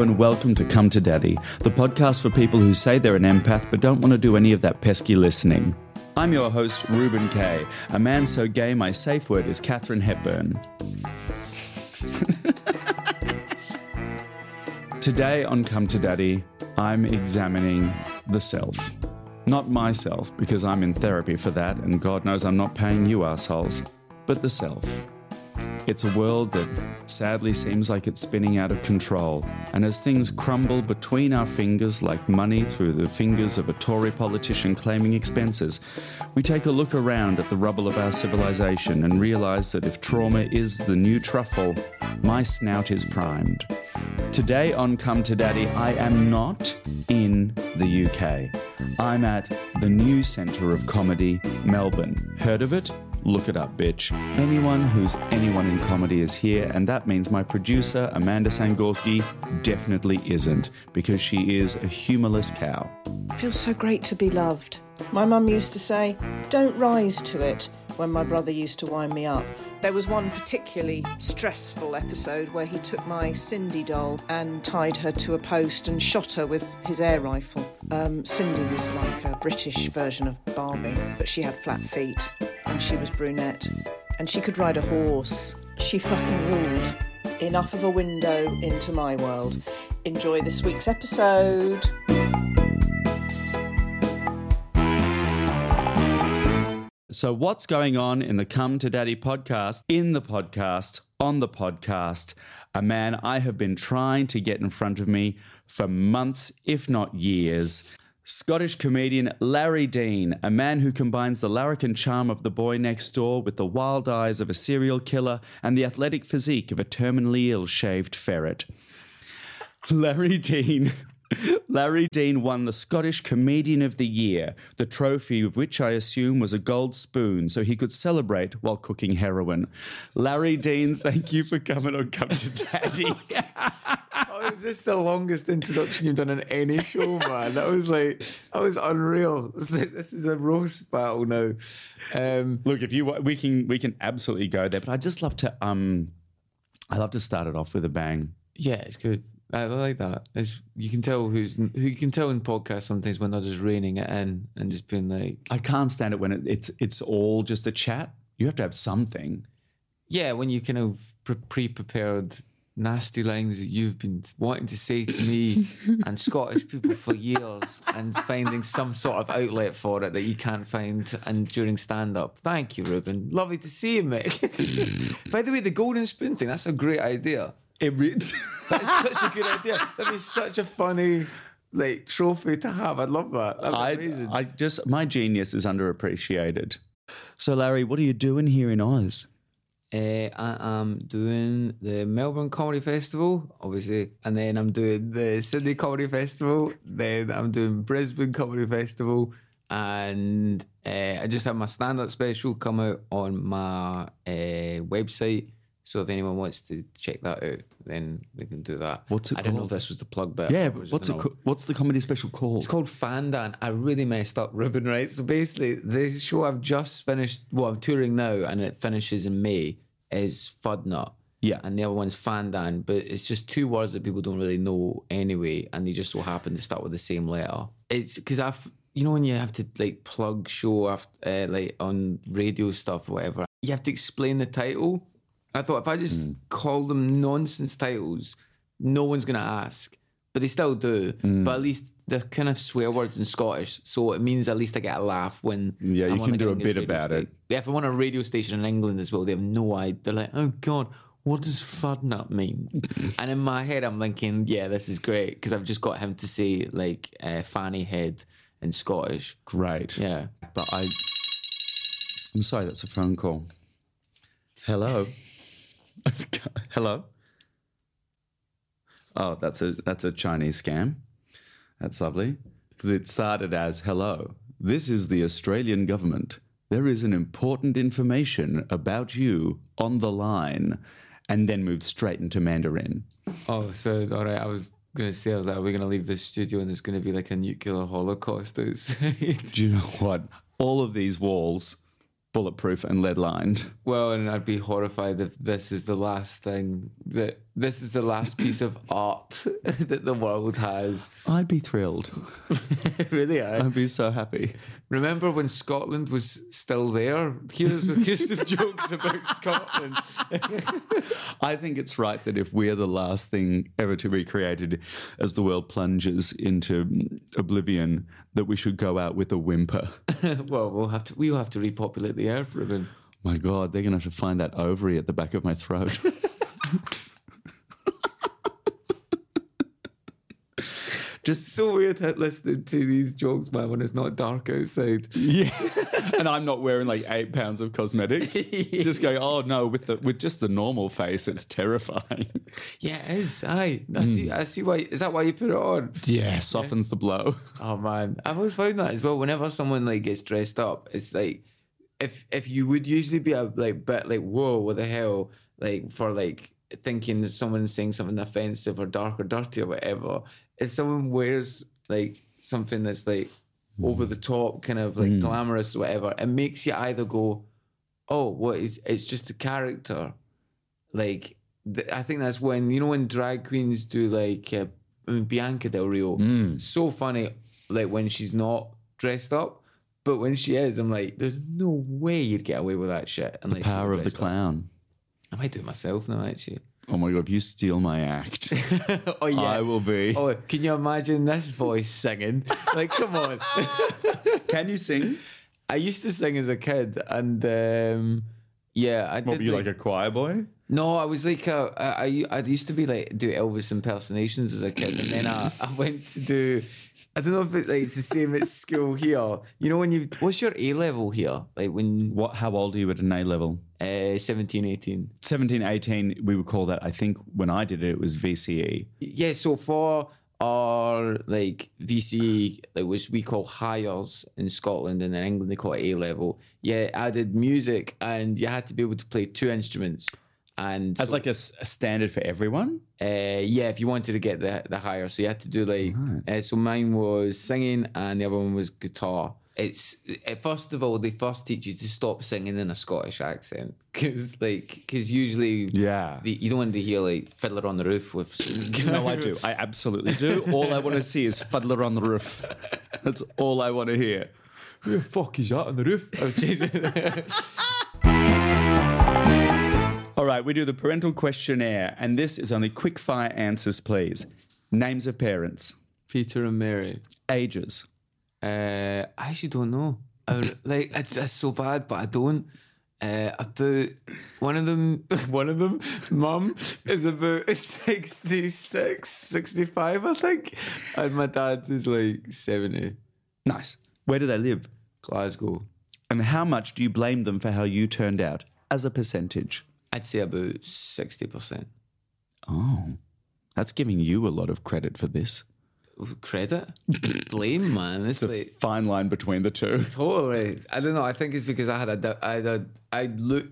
And welcome to Come to Daddy, the podcast for people who say they're an empath but don't want to do any of that pesky listening. I'm your host, Reuben Kaye, a man so gay my safe word is Katharine Hepburn. Today on Come to Daddy, I'm examining the self. Not myself, because I'm in therapy for that, and God knows I'm not paying you assholes, but the self. It's a world that sadly seems like it's spinning out of control, and as things crumble between our fingers like money through the fingers of a Tory politician claiming expenses, we take a look around at the rubble of our civilization and realize that if trauma is the new truffle, my snout is primed. Today on Come to Daddy, I am not in the UK. I'm at the New Centre of Comedy, Melbourne. Heard of it? Look it up, bitch. Anyone who's anyone in comedy is here, and that means my producer, Amanda Sangorski, definitely isn't, because she is a humorless cow. feels so great to be loved. My mum used to say, Don't rise to it, when my brother used to wind me up. There was one particularly stressful episode where he took my Cindy doll and tied her to a post and shot her with his air rifle. Um, Cindy was like a British version of Barbie, but she had flat feet and she was brunette and she could ride a horse. She fucking ruled. Enough of a window into my world. Enjoy this week's episode. So, what's going on in the Come to Daddy podcast, in the podcast, on the podcast? A man I have been trying to get in front of me for months, if not years. Scottish comedian Larry Dean, a man who combines the larrikin charm of the boy next door with the wild eyes of a serial killer and the athletic physique of a terminally ill shaved ferret. Larry Dean. Larry Dean won the Scottish Comedian of the Year, the trophy of which I assume was a gold spoon so he could celebrate while cooking heroin. Larry Dean, thank you for coming on Come to Daddy. Oh, is this the longest introduction you've done in any show, man? That was like, that was unreal. This is a roast battle now. Um, Look, if you we can we can absolutely go there, but I just love to um I love to start it off with a bang. yeah, it's good. I like that. It's, you can tell who's who you can tell in podcasts sometimes when they're just reining it in and just being like, I can't stand it when it, it's it's all just a chat. You have to have something. yeah, when you kind of pre prepared nasty lines that you've been wanting to say to me and Scottish people for years and finding some sort of outlet for it that you can't find and during stand up. Thank you, Reuben. Lovely to see you, mate. By the way, the golden spoon thing, that's a great idea. It re- That is such a good idea. That'd be such a funny like trophy to have. I'd love that. That'd be I, amazing. I just my genius is underappreciated. So Larry, what are you doing here in Oz? Uh, I am doing the Melbourne Comedy Festival, obviously, and then I'm doing the Sydney Comedy Festival. Then I'm doing Brisbane Comedy Festival, and uh, I just had my stand-up special come out on my uh, website. So if anyone wants to check that out, then they can do that. What's it I don't know if this was the plug bit. Yeah, was what's it? Co- what's the comedy special called? It's called Fandan. I really messed up ribbon, right? So basically, the show I've just finished, well, I'm touring now, and it finishes in May, is Fudnut. Yeah. And the other one's Fandan, but it's just two words that people don't really know anyway, and they just so happen to start with the same letter. It's because I've, you know, when you have to like plug show after, uh, like on radio stuff or whatever, you have to explain the title. I thought if I just call them nonsense titles, no one's gonna ask, but they still do. But at least they're kind of swear words in Scottish, so it means at least I get a laugh when Yeah, you I'm can on, like, do a bit about sta- it. Yeah, if I'm on a radio station in England as well, they have no idea. They're like, oh god, what does fudnut mean? and in my head, I'm thinking, yeah, this is great because I've just got him to say like uh, fanny head in Scottish. Great. Yeah. But I. I'm sorry, that's a phone call. Hello. Hello. Oh, that's a that's a Chinese scam. That's lovely because it started as hello. This is the Australian government. There is an important information about you on the line, and then moved straight into Mandarin. Oh, so all right. I was gonna say, I was like, we're gonna leave this studio and there's gonna be like a nuclear holocaust outside? Do you know what? All of these walls, bulletproof and lead lined. well, and I'd be horrified if this is the last thing that this is the last piece of art that the world has. I'd be thrilled. really, I I'd be so happy. remember when Scotland was still there. Here's here's some jokes about Scotland. I think it's right that if we're the last thing ever to be created as the world plunges into oblivion, that we should go out with a whimper. well, we'll have to we'll have to repopulate the earth, Reuben. My God, they're going to have to find that ovary at the back of my throat. Just so weird to listening to these jokes, man, when it's not dark outside. yeah. and I'm not wearing like eight pounds of cosmetics. Just going, oh no, with the with just the normal face, it's terrifying. Yeah, it is. Aye, I see. Hmm. I see why. Is that why you put it on? Yeah, softens the blow. Oh man, I've always found that as well. Whenever someone like gets dressed up, it's like if if you would usually be a like bit like whoa, what the hell, like for like thinking that someone's saying something offensive or dark or dirty or whatever. If someone wears like something that's like hmm. over the top, kind of like hmm. glamorous, or whatever, it makes you either go, oh, what is? It's just a character, like. th- I think that's when you know when drag queens do like uh, I mean, Bianca Del Rio, hmm. so funny. Like when she's not dressed up, but when she is, I'm like, there's no way you'd get away with that shit. Were Power of the dressed up. clown. I might do it myself now, actually. Oh my God, if you steal my act, oh yeah, I will be. Oh, can you imagine this voice singing? Like, come on. Can you sing? I used to sing as a kid, and um, yeah, I What did. were you like- a choir boy? No, I was like a, I, I I used to be like do Elvis impersonations as a kid, and then I, I went to do. I don't know if it, like it's the same at school here. You know when you what's your A level here? Like when What? How old are you at an A level? uh, 17, 18. 17, 18, we would call that, I think when I did it, it was. VCE. Yeah, so for our like VCE, like which we call Highers in Scotland, and in England they call it A level. Yeah, I did music, and you had to be able to play two instruments. And As so- like a standard for everyone? Uh, yeah, if you wanted to get the the higher, so you had to do like. Uh, so mine was singing, and the other one was guitar. It's uh, first of all, they first teach you to stop singing in a Scottish accent because, like, because usually, Yeah. the, you don't want to hear like Fiddler on the Roof with. No, I do. I absolutely do. All I want to see is fiddler on the roof. That's all I want to hear. Who the fuck is that on the roof? Oh, Jesus. All right, we do the parental questionnaire, and this is only quick fire answers, please. Names of parents, Peter and Mary. ages, Uh, I actually don't know. I, like it, that's so bad, but I don't. Uh, about one of them, one of them, mum is about 66, 65, I think, and my dad is like seventy. nice. Where do they live? Glasgow, And how much do you blame them for how you turned out as a percentage? I'd say about sixty percent. Oh, that's giving you a lot of credit for this. Credit, blame, man. It's like Fine line between the two. totally. I don't know. I think it's because I had a, I had a, I look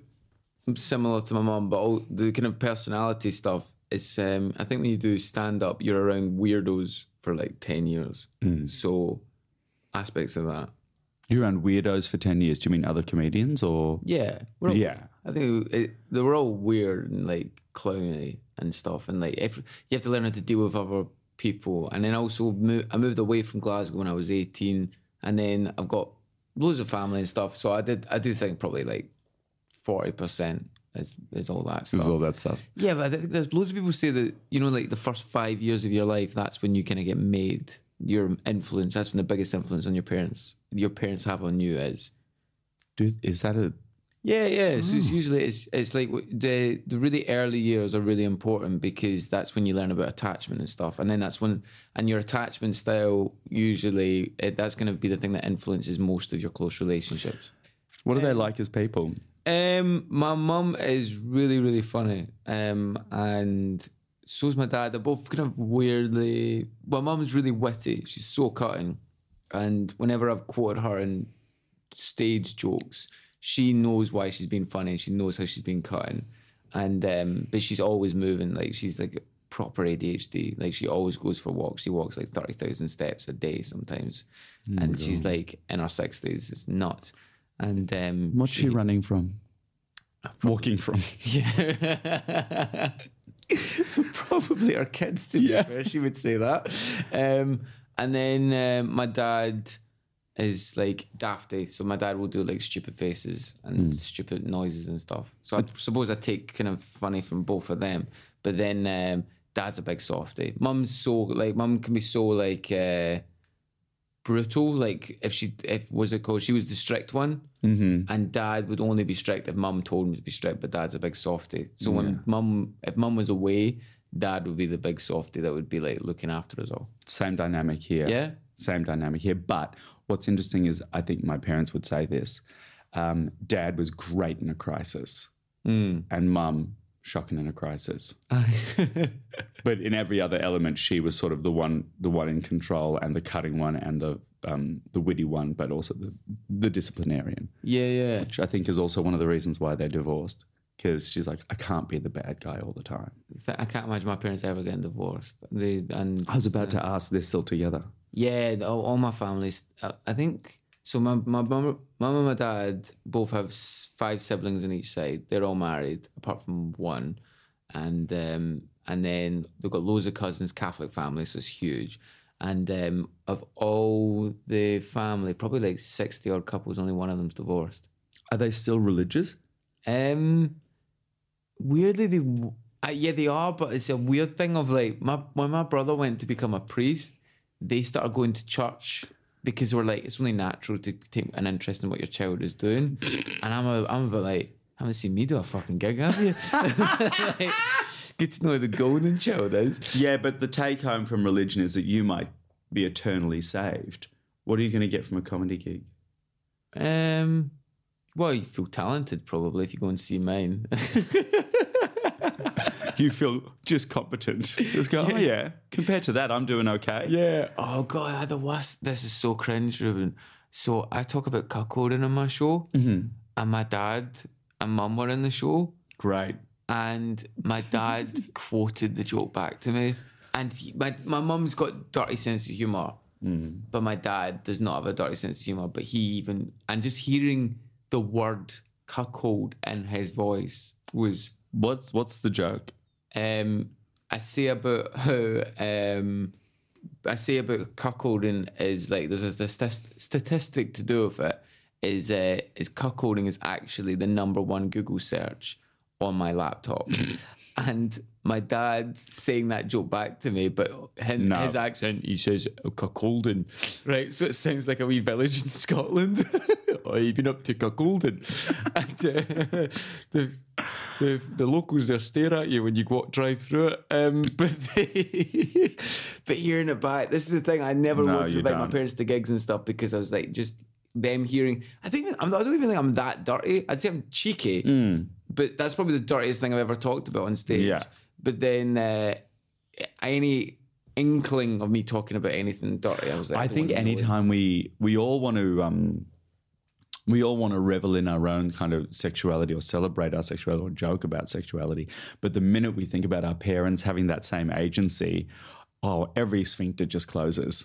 similar to my mum, but all the kind of personality stuff. It's um, I think when you do stand up, you're around weirdos for like ten years. So aspects of that. You're around weirdos for 10 years. Do you mean other comedians or? Yeah, all- Yeah. I think it, they were all weird and like clowny and stuff, and like if you have to learn how to deal with other people, and then also move, I moved away from Glasgow when I was eighteen, and then I've got loads of family and stuff. So I did, I do think probably like forty percent is is all that stuff. There's all that stuff. Yeah, but I think there's loads of people say that you know, like the first five years of your life, that's when you kind of get made. Your influence. That's when the biggest influence on your parents, your parents have on you is. Do, is that a. Yeah, yeah. So it's usually it's it's like the the really early years are really important because that's when you learn about attachment and stuff, and then that's when and your attachment style usually it, that's going to be the thing that influences most of your close relationships. What are they like as people? Um, my mum is really, really funny. Um, and so's my dad. They're both kind of weirdly. My mum's really witty. She's so cutting, and whenever I've quoted her in stage jokes, she knows why she's been funny. and She knows how she's been cutting, and um, but she's always moving. Like she's like proper ADHD. Like she always goes for walks. She walks like thirty thousand steps a day sometimes, and she's like in her sixties. It's nuts. And um, What's she running from? Walking from. Yeah. Probably her kids, to be fair. She would say that. Um, and then um, my dad is like dafty. So my dad will do like stupid faces and stupid noises and stuff. So I suppose I take kind of funny from both of them. But then um, dad's a big softy. Mum's so like, mum can be so like, uh, brutal. Like if she, if was it called, she was the strict one, mm-hmm. and dad would only be strict if mum told him to be strict. But dad's a big softy. So when mum, if mum was away, dad would be the big softy that would be like looking after us all. Same dynamic here. Yeah? Same dynamic here. But what's interesting is I think my parents would say this um, dad was great in a crisis, Hmm. and mum, shocking in a crisis. but in every other element, she was sort of the one, the one in control, and the cutting one, and the um, the witty one, but also the the disciplinarian, Yeah, yeah. which I think is also one of the reasons why they're divorced. Because she's like, I can't be the bad guy all the time. I can't imagine my parents ever getting divorced. They and I was about to ask, they're still together. Yeah, all, all my families. uh, I think so. My my mum, mum and my dad both have five siblings on each side. They're all married, apart from one, and um, and then they've got loads of cousins. Catholic family, so it's huge. And um, of all the family, probably like sixty odd couples, only one of them's divorced. Are they still religious? Um, weirdly, they uh, yeah they are, but it's a weird thing of like my when my brother went to become a priest, they started going to church because we're like it's only natural to take an interest in what your child is doing, and I'm a I'm a bit like I haven't seen me do a fucking gig, have you? Like, get to know the golden child is. Yeah, but the take home from religion is that you might be eternally saved. What are you going to get from a comedy gig? Um, well, you feel talented probably if you go and see mine. You feel just competent. Just go, oh yeah. Compared to that, I'm doing okay. Yeah. Oh god, I the worst. This is so cringe, Reuben. So I talk about cuckolding on my show, mm-hmm. and my dad and mum were in the show, Great. and my dad quoted the joke back to me. And he, my my mum's got dirty sense of humor, mm. but my dad does not have a dirty sense of humor. But he even and just hearing the word cuckold in his voice was What's what's the joke? Um, I say about how um, I say about cuckolding is like there's a, the st- statistic to do with it is uh, is cuckolding is actually the number one Google search on my laptop, and my dad saying that joke back to me, but him, No. his accent he says cuckolding, right? So it sounds like a wee village in Scotland. oh, you've been up to cuckolding, and uh, the, the the locals there stare at you when you walk drive through it. Um, but they, but hearing it back, this is the thing. I never No, wanted to invite my parents to gigs and stuff because I was like, just them hearing. I think I'm, I don't even think I'm that dirty. I'd say I'm cheeky, Hmm. But that's probably the dirtiest thing I've ever talked about on stage. Yeah. But then uh, any inkling of me talking about anything dirty, I was like, I don't think anytime we we all want to um we all want to revel in our own kind of sexuality or celebrate our sexuality or joke about sexuality. But the minute we think about our parents having that same agency, oh, every sphincter just closes.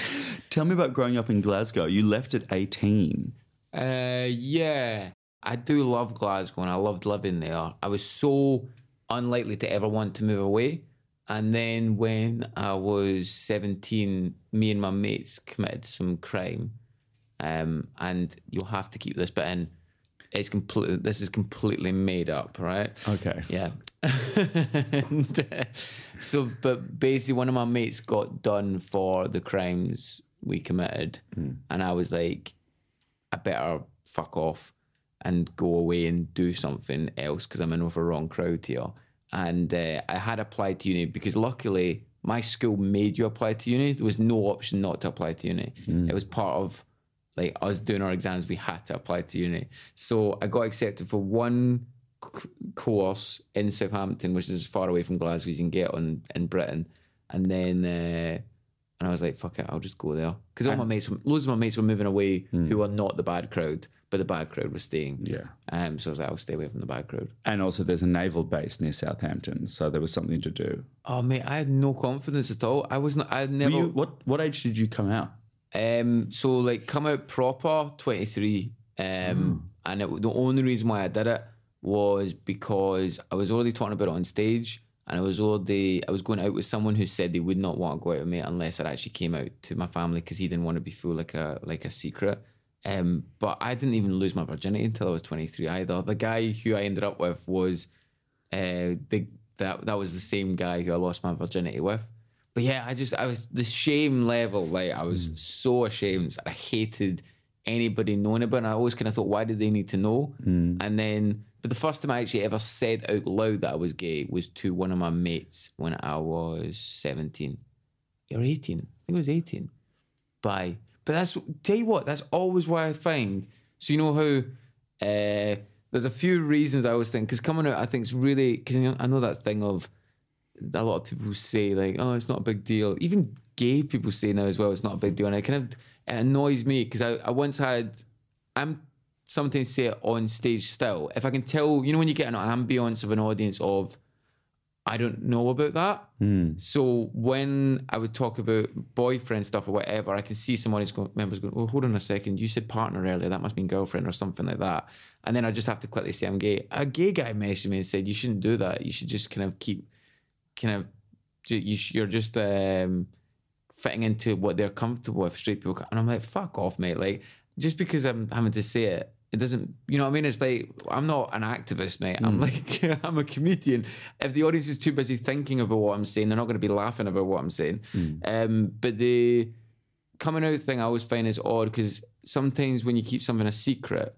Tell me about growing up in Glasgow. You left at 18. Uh, yeah, I do love Glasgow and I loved living there. I was so unlikely to ever want to move away. And then when I was 17, me and my mates committed some crime. Um, and you'll have to keep this bit in. It's completely, this is completely made up, right? Okay. Yeah. And, uh, so, but basically, one of my mates got done for the crimes we committed, and I was like, I better fuck off and go away and do something else because I'm in with a wrong crowd here. And uh, I had applied to uni because luckily my school made you apply to uni. There was no option not to apply to uni. It was part of like us doing our exams. We had to apply to uni. So I got accepted for one course in Southampton, which is as far away from Glasgow as you can get on in Britain. And then uh, and I was like, fuck it, I'll just go there. Because all my mates, loads of my mates were moving away who were not the bad crowd, but the bad crowd was staying. Yeah. Um, so I was like, I'll stay away from the bad crowd. And also, there's a naval base near Southampton, so there was something to do. Oh mate, I had no confidence at all. I was not. I never. you, what what age did you come out? Um, so like come out proper twenty three. Um, and it, the only reason why I did it was because I was already talking about it on stage, and I was already I was going out with someone who said they would not want to go out with me unless it actually came out to my family because he didn't want to be full like a like a secret. Um, but I didn't even lose my virginity until I was twenty three either. The guy who I ended up with was uh, the that that was the same guy who I lost my virginity with. But yeah, I just I was the shame level. Like I was so ashamed. I hated anybody knowing about. it. And I always kind of thought, why did they need to know? And then, but the first time I actually ever said out loud that I was gay was to one of my mates when I was seventeen or eighteen. I think it was eighteen. Bye. But that's tell you what. That's always why I find. So you know how. Uh, there's a few reasons I always think because coming out, I think it's really because I know that thing of a lot of people say like, oh, it's not a big deal. Even gay people say now as well, it's not a big deal, and it kind of it annoys me because I, I once had, I'm sometimes say on stage still. If I can tell, you know, when you get an ambience of an audience of, I don't know about that. So when I would talk about boyfriend stuff or whatever, I can see some audience go- members going, "Oh, hold on a second, you said partner earlier. That must mean girlfriend or something like that." And then I just have to quickly say I'm gay. A gay guy messaged me and said, "You shouldn't do that. You should just kind of keep, kind of, you sh- you're just um, fitting into what they're comfortable with." Straight people, and I'm like, "Fuck off, mate!" Like just because I'm having to say it, it doesn't. You know what I mean? It's like I'm not an activist, mate. I'm hmm. like I'm a comedian. If the audience is too busy thinking about what I'm saying, they're not going to be laughing about what I'm saying. Hmm. Um, but the coming out thing I always find is odd because sometimes when you keep something a secret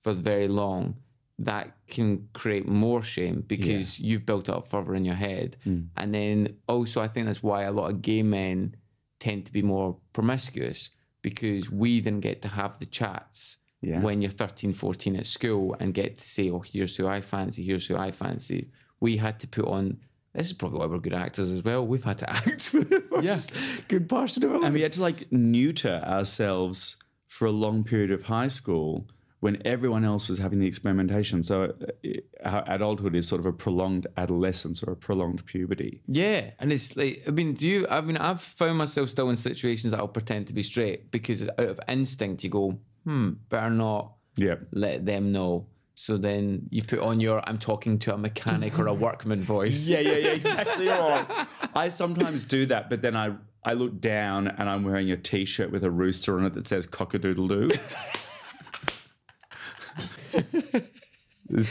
for very long, that can create more shame because you've built it up further in your head. Hmm. And then also, I think that's why a lot of gay men tend to be more promiscuous because we didn't get to have the chats Yeah. when you're 13, 14 at school and get to say, oh, here's who I fancy, here's who I fancy. We had to put on. This is probably why we're good actors as well. We've had to act for the first good portion of it. And we had to like neuter ourselves for a long period of high school when everyone else was having the experimentation. So uh, our adulthood is sort of a prolonged adolescence or a prolonged puberty. Yeah, and it's like I mean, do you? I mean, I've found myself still in situations that I'll pretend to be straight because out of instinct you go, hmm, better not Yeah. let them know. So then you put on your I'm talking to a mechanic or a workman voice. Yeah, yeah, yeah, exactly right. I sometimes do that, but then I I look down and I'm wearing a t-shirt with a rooster on it that says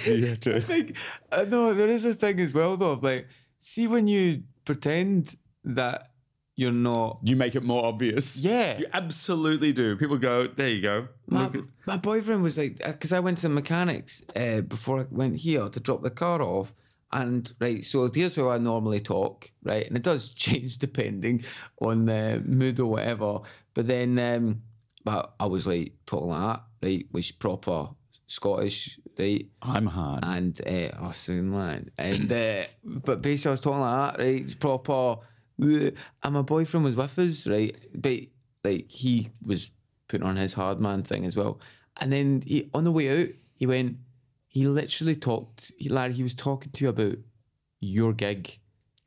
you have to- like, uh, no, there is a thing as well though of like, see when you pretend that you're not. you make it more obvious. Yeah. You absolutely do. People go, there you go. My, at- my boyfriend was like, because I went to the mechanics uh, before I went here to drop the car off. And right, so here's how I normally talk, right? And it does change depending on the mood or whatever. But then, um, but I was like talking like that, right? Was proper Scottish, right? I'm hard. and uh, oh, soon man. And uh, but basically, I was talking like that, right? Proper. And my boyfriend was with us, right? But like he was putting on his hard man thing as well. And then he, on the way out, he went. He literally talked. He, Larry, he was talking to you about your gig.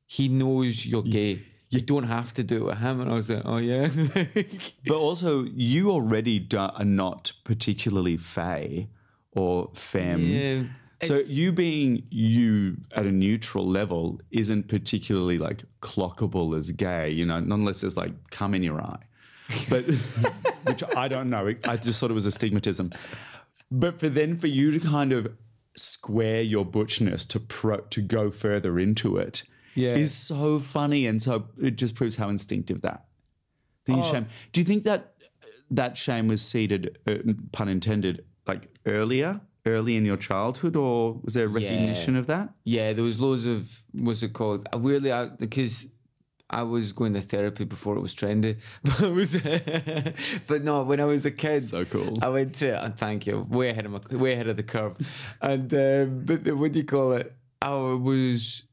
He knows you're gay. You don't have to do it with him. And I was like, oh yeah. But also, you already do, are not particularly fey or femme. Yeah. So It's- you being you at a neutral level isn't particularly like clockable as gay, you know, not unless there's like cum in your eye. But which I don't know. I just thought it was a stigmatism. But for then for you to kind of square your butchness to pro to go further into it Yeah. is so funny and so it just proves how instinctive that the shame. Do you think that that shame was seeded, uh, pun intended, like earlier, early in your childhood, or was there recognition of that? Yeah, there was loads of what's it called? Uh, Weirdly, I, because I was going to therapy before it was trendy, but it was. but no, when I was a kid, So cool. I went to. Uh, thank you, way ahead of my, way ahead of the curve, and um, but the, what do you call it? I was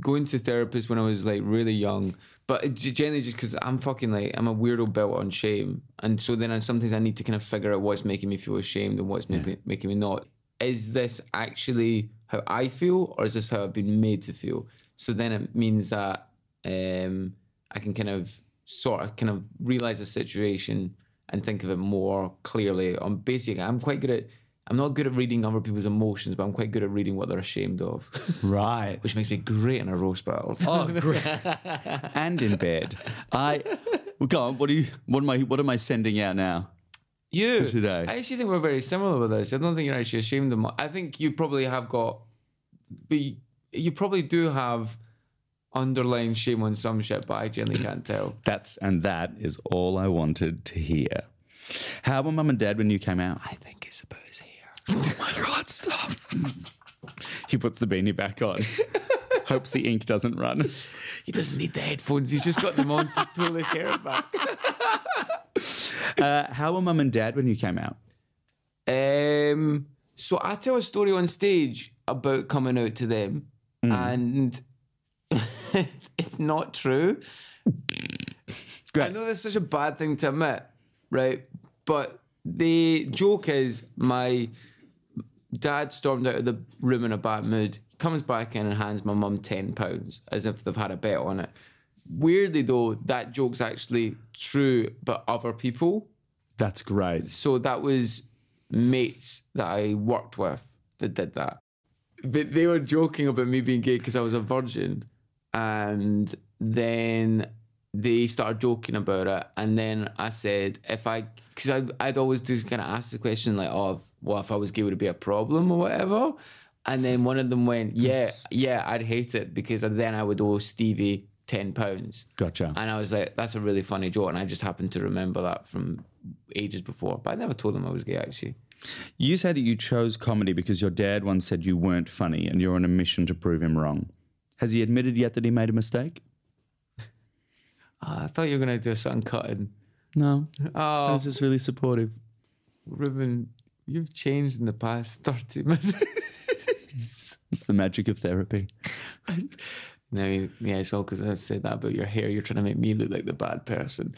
going to therapists when I was like really young. But generally, just because I'm fucking like I'm a weirdo built on shame, and so then I, sometimes I need to kind of figure out what's making me feel ashamed and what's maybe making me not. Is this actually how I feel, or is this how I've been made to feel? So then it means that um, I can kind of sort of kind of realize the situation and think of it more clearly. On basically, I'm quite good at. I'm not good at reading other people's emotions, but I'm quite good at reading what they're ashamed of, Right. which makes me great in a roast battle. Oh, great. and in bed. I well, go on. What do you? What am I? What am I sending out now? You today. I actually think we're very similar with this. I don't think you're actually ashamed of. Mo- I think you probably have got, but you, you probably do have underlying shame on some shit, but I generally can't tell. That's and that is all I wanted to hear. How were mum and dad when you came out? I think it's about his hair. Oh my god, stop. he puts the beanie back on. Hopes the ink doesn't run. He doesn't need the headphones. He's just got them on to pull his hair back. Uh, how were mum and dad when you came out? Um, so I tell a story on stage about coming out to them, and it's not true. I know that's such a bad thing to admit, right? But the joke is my dad stormed out of the room in a bad mood, comes back in and hands my mum ten pounds as if they've had a bet on it. Weirdly though, that joke's actually true, but other people. That's great. So that was mates that I worked with that did that. But they were joking about me being gay because I was a virgin. And then they started joking about it. And then I said, if I, because I'd, I'd always just kind of ask the question, like, oh, if, well, if I was gay, would it be a problem or whatever? And then one of them went, yeah, yeah, I'd hate it because then I would owe Stevie 10 pounds. Gotcha. And I was like, that's a really funny joke. And I just happened to remember that from ages before. But I never told them I was gay, actually. You say that you chose comedy because your dad once said you weren't funny and you're on a mission to prove him wrong. Has he admitted yet that he made a mistake? Ah, I thought you were going to do a something cutting. No. I Oh, was just really supportive. Reuben, you've changed in the past 30 minutes. It's the magic of therapy. no, yeah, it's all because I said that about your hair. You're trying to make me look like the bad person.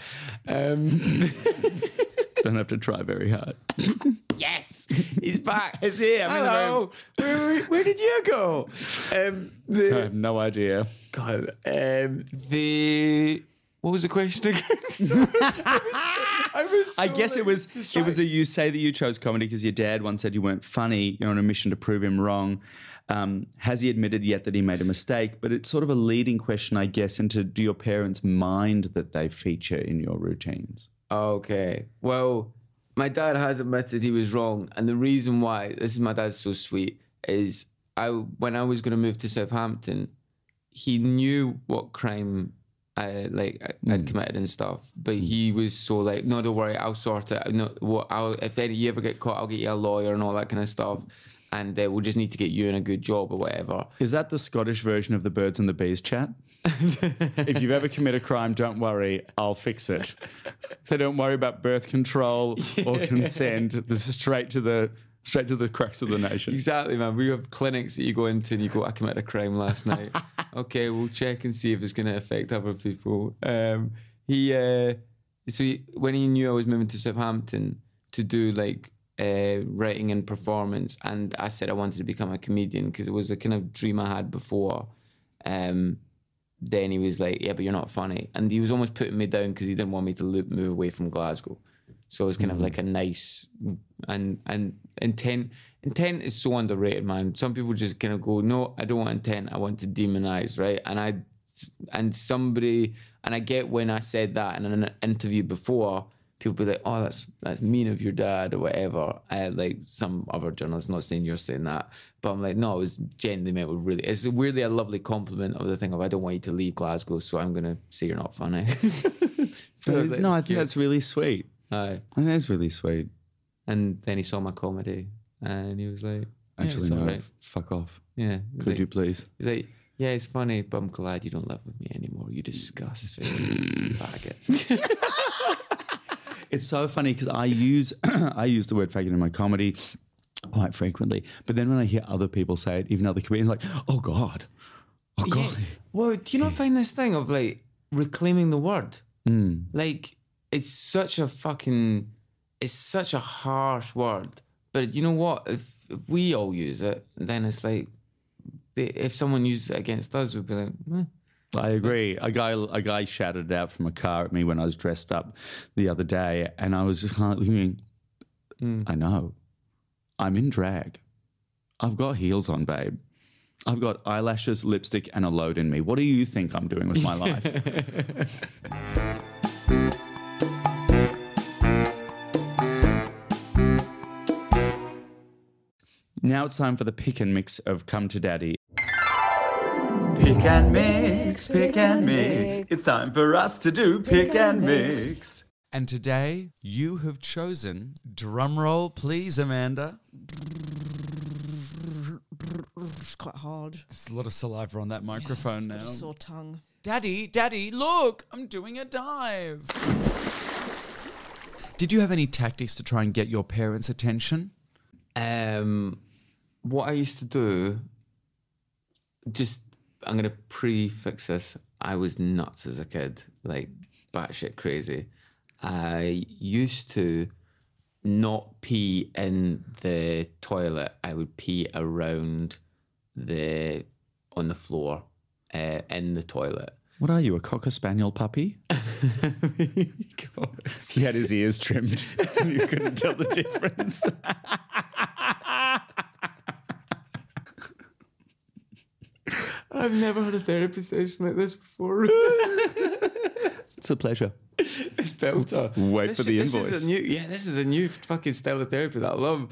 Um, Don't have to try very hard. Yes, he's back. He's here, I'm in the Hello. Where, where, where did you go? Um, I have no idea. God, um, the what was the question again? Sorry, I was so, I, was I so, guess it like, was it was a you say that you chose comedy because your dad once said you weren't funny. You're on a mission to prove him wrong. Um, has he admitted yet that he made a mistake? But it's sort of a leading question, I guess, into do your parents mind that they feature in your routines? Okay. Well, my dad has admitted he was wrong, and the reason why this is my dad's so sweet is I when I was going to move to Southampton, he knew what crime uh, I like I'd hmm. committed and stuff, but hmm. he was so like, no, don't worry, I'll sort it. No, what I'll if any you ever get caught, I'll get you a lawyer and all that kind of stuff, and uh, we'll just need to get you in a good job or whatever. Is that the Scottish version of the birds and the bees chat? if you've ever committed a crime, don't worry, I'll fix it. They don't worry about birth control or consent. This is straight to the straight to the crux of the nation. Exactly, man. We have clinics that you go into and you go, I committed a crime last night. okay, we'll check and see if it's going to affect other people. Um, he, uh, so he, when he knew I was moving to Southampton to do like uh, writing and performance, and I said I wanted to become a comedian because it was a kind of dream I had before. Um, then he was like, "Yeah, but you're not funny," and he was almost putting me down because he didn't want me to lo- move away from Glasgow. So it was kind of like a nice and and intent. Intent is so underrated, man. Some people just kind of go, "No, I don't want intent. I want to demonize," right? And I and somebody and I get when I said that in an interview before, people be like, "Oh, that's that's mean of your dad" or whatever. I like some other journalists, not saying you're saying that, but I'm like, no, it was genuinely meant with really. It's weirdly a lovely compliment of the thing of I don't want you to leave Glasgow, so I'm gonna say you're not funny. so no, like, I think that's really sweet. Aye. I think that's really sweet. And then he saw my comedy, and he was like, yeah, Actually, no, alright. fuck off. Yeah, Could like, you please? He's like, yeah, it's funny, but I'm glad you don't live with me anymore. You disgust, faggot. It's so funny because I use I use the word faggot in my comedy quite frequently, but then when I hear other people say it, even other comedians, like, oh god, oh god, Yeah. Well, do you not find this thing of like reclaiming the word? Mm. Like, it's such a fucking, it's such a harsh word. But you know what? If, if we all use it, then it's like, if someone uses it against us, we'd be like, eh. I agree. A guy, a guy shouted it out from a car at me when I was dressed up the other day, and I was just kind of thinking, mm. I know, I'm in drag. I've got heels on, babe. I've got eyelashes, lipstick, and a load in me. What do you think I'm doing with my life? now it's time for the pick and mix of Come to Daddy. Pick and mix, pick and mix. It's time for us to do pick and mix. And today you have chosen, drumroll please, Amanda. It's quite hard. There's a lot of saliva on that microphone Got now. a sore tongue. Daddy, Daddy, look, I'm doing a dive. Did you have any tactics to try and get your parents' attention? Um, what I used to do, just I'm gonna prefix this. I was nuts as a kid, like batshit crazy. I used to not pee in the toilet. I would pee around the on the floor uh, in the toilet. What are you, a cocker spaniel puppy? he had his ears trimmed. you couldn't tell the difference. I've never had a therapy session like this before. it's a pleasure. it's belter. Wait This for the is- This is invoice. a new, yeah, this is a new fucking style of therapy that I love.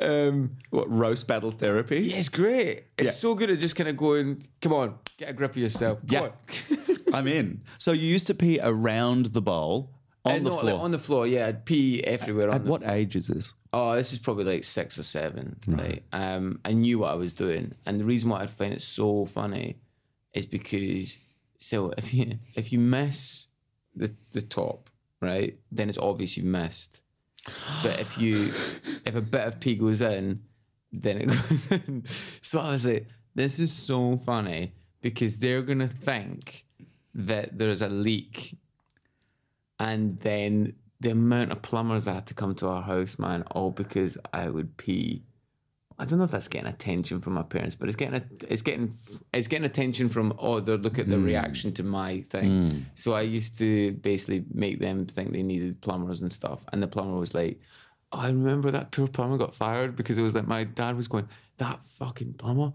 Um, What, roast battle therapy? yeah, it's great. It's Yeah. so good at just kind of going, come on, get a grip of yourself. Come Yeah. on. I'm in. So you used to pee around the bowl on Uh, the no, floor. like on the floor, yeah, I'd pee everywhere. At on the what age is this? Oh, this is probably like six or seven. Right. Um, I knew what I was doing, and the reason why I find it so funny is because so if you if you miss the the top, right, then it's obvious you missed. But if you if a bit of pee goes in, then it goes in. So I was like, this is so funny because they're gonna think that there's a leak and then the amount of plumbers I had to come to our house, man, all because I would pee. I don't know if that's getting attention from my parents, but it's getting a, it's getting it's getting attention from oh they look at the mm. reaction to my thing. Mm. So I used to basically make them think they needed plumbers and stuff, and the plumber was like, oh, "I remember that poor plumber got fired because it was like my dad was going that fucking plumber."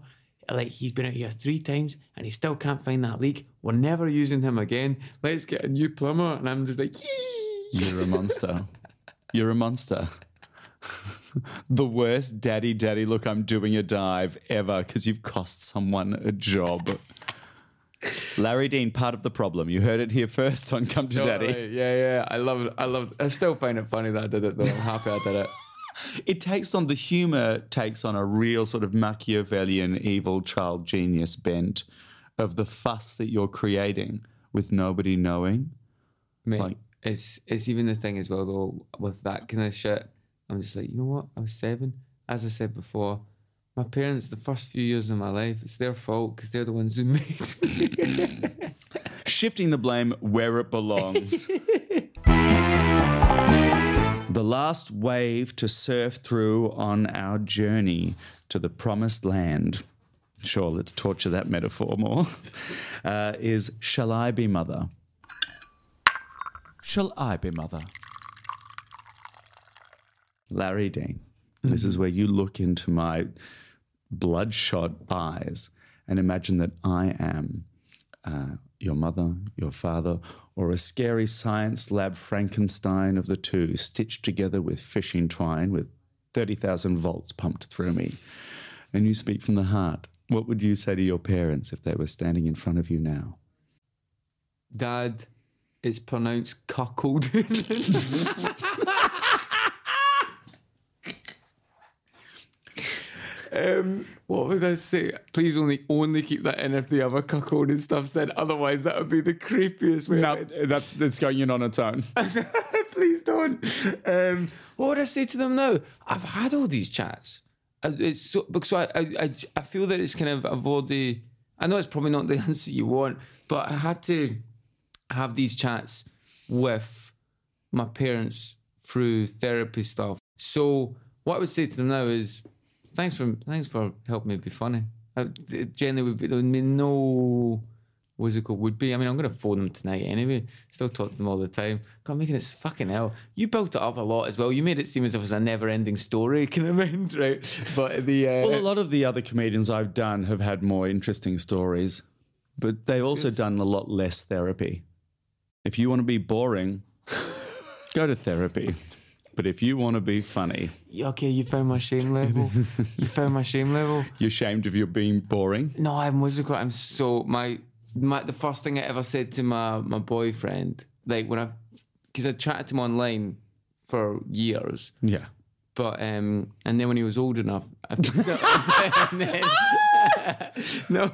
Like he's been out here three times and he still can't find that leak. We're never using him again. Let's get a new plumber. And I'm just like, "Yee." You're a monster. You're a monster. the worst daddy daddy look I'm doing a dive ever because you've cost someone a job. Larry Dean, part of the problem. You heard it here first on Come to Daddy. Yeah, yeah. I love it. I love it. I still find it funny that I did it though. I'm happy I did it. It takes on the humor takes on a real sort of Machiavellian evil child genius bent of the fuss that you're creating with nobody knowing. Me. Like- it's it's even the thing as well though with that kind of shit. I'm just like, you know what? I was seven. As I said before, my parents, the first few years of my life, it's their fault because they're the ones who made me. Shifting the blame where it belongs. the last wave to surf through on our journey to the promised land. Sure, let's torture that metaphor more. Uh, is Shall I Be Mother? Shall I Be Mother? Larry Dean, this is where you look into my bloodshot eyes and imagine that I am uh, your mother, your father, or a scary science lab Frankenstein of the two, stitched together with fishing twine with 30,000 volts pumped through me. And you speak from the heart. What would you say to your parents if they were standing in front of you now? Dad, it's pronounced cuckold. um, what would I say? Please only only keep that in if the other cuckold and stuff said. Otherwise, that would be the creepiest way. No, that's, that's going in on its own. Please don't. Um, what would I say to them now? I've had all these chats. Uh, It's so because I, I I I feel that it's kind of avoid the. I know it's probably not the answer you want, but I had to have these chats with my parents through therapy stuff. So what I would say to them now is, thanks for thanks for helping me be funny. I, it generally would be there would be no what's it called would be. I mean, I'm going to phone them tonight anyway. Still talk to them all the time. God, making it fucking hell. You built it up a lot as well. You made it seem as if it was a never-ending story, Can I mind, right? But the uh, Well, a lot of the other comedians I've done have had more interesting stories, but they've also done a lot less therapy. If you want to be boring, go to therapy. But if you want to be funny, okay, you found my shame level. you found my shame level. you're ashamed of your being boring. No, I'm musical. I'm so my my the first thing I ever said to my my boyfriend, like when I because I chatted to him online for years, Yeah. but um, and then when he was old enough, I, and then, no,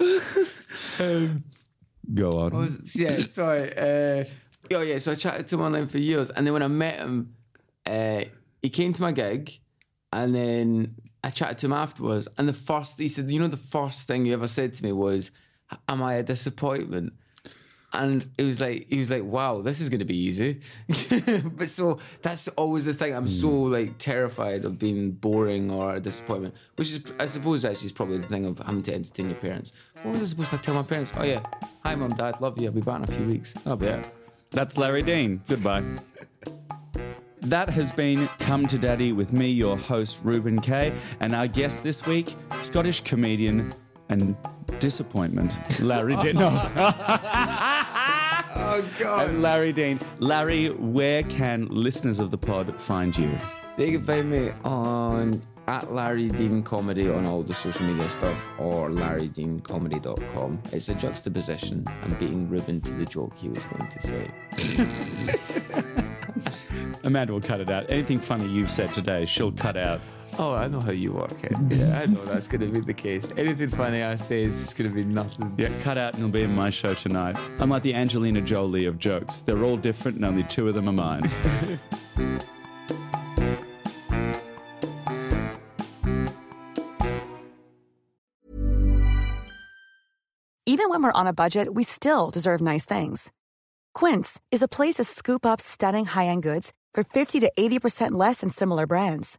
I Go on. was, yeah, sorry. Uh, oh yeah, so I chatted to him online for years, and then when I met him, uh, he came to my gig, and then I chatted to him afterwards. And the first he said, you know, the first thing you ever said to me was, "Am I a disappointment?" And it was like he was like, "Wow, this is going to be easy." but so that's always the thing. I'm so hmm. like terrified of being boring or a disappointment, which is, I suppose, actually is probably the thing of having to entertain your parents. What was I supposed to tell my parents? Oh yeah, hi mom dad, love you. I'll be back in a few weeks. That'll be it. That's Larry Dean. Goodbye. That has been Come to Daddy with me, your host, Reuben Kaye, and our guest this week, Scottish comedian and disappointment, Larry Dean. Oh god. And Larry Dean. Larry, where can listeners of the pod find you? They can find me on at Larry Dean Comedy on all the social media stuff or larrydeancomedy.com. It's a juxtaposition. I'm beating Reuben to the joke he was going to say. Amanda will cut it out. Anything funny you've said today, she'll cut out. Oh, I know how you are, it. Yeah, I know that's going to be the case. Anything funny I say is going to be nothing. Yeah, cut out and it'll be in my show tonight. I'm like the Angelina Jolie of jokes. They're all different and only two of them are mine. Even when we're on a budget, we still deserve nice things. Quince is a place to scoop up stunning high-end goods for 50 to 80% less than similar brands.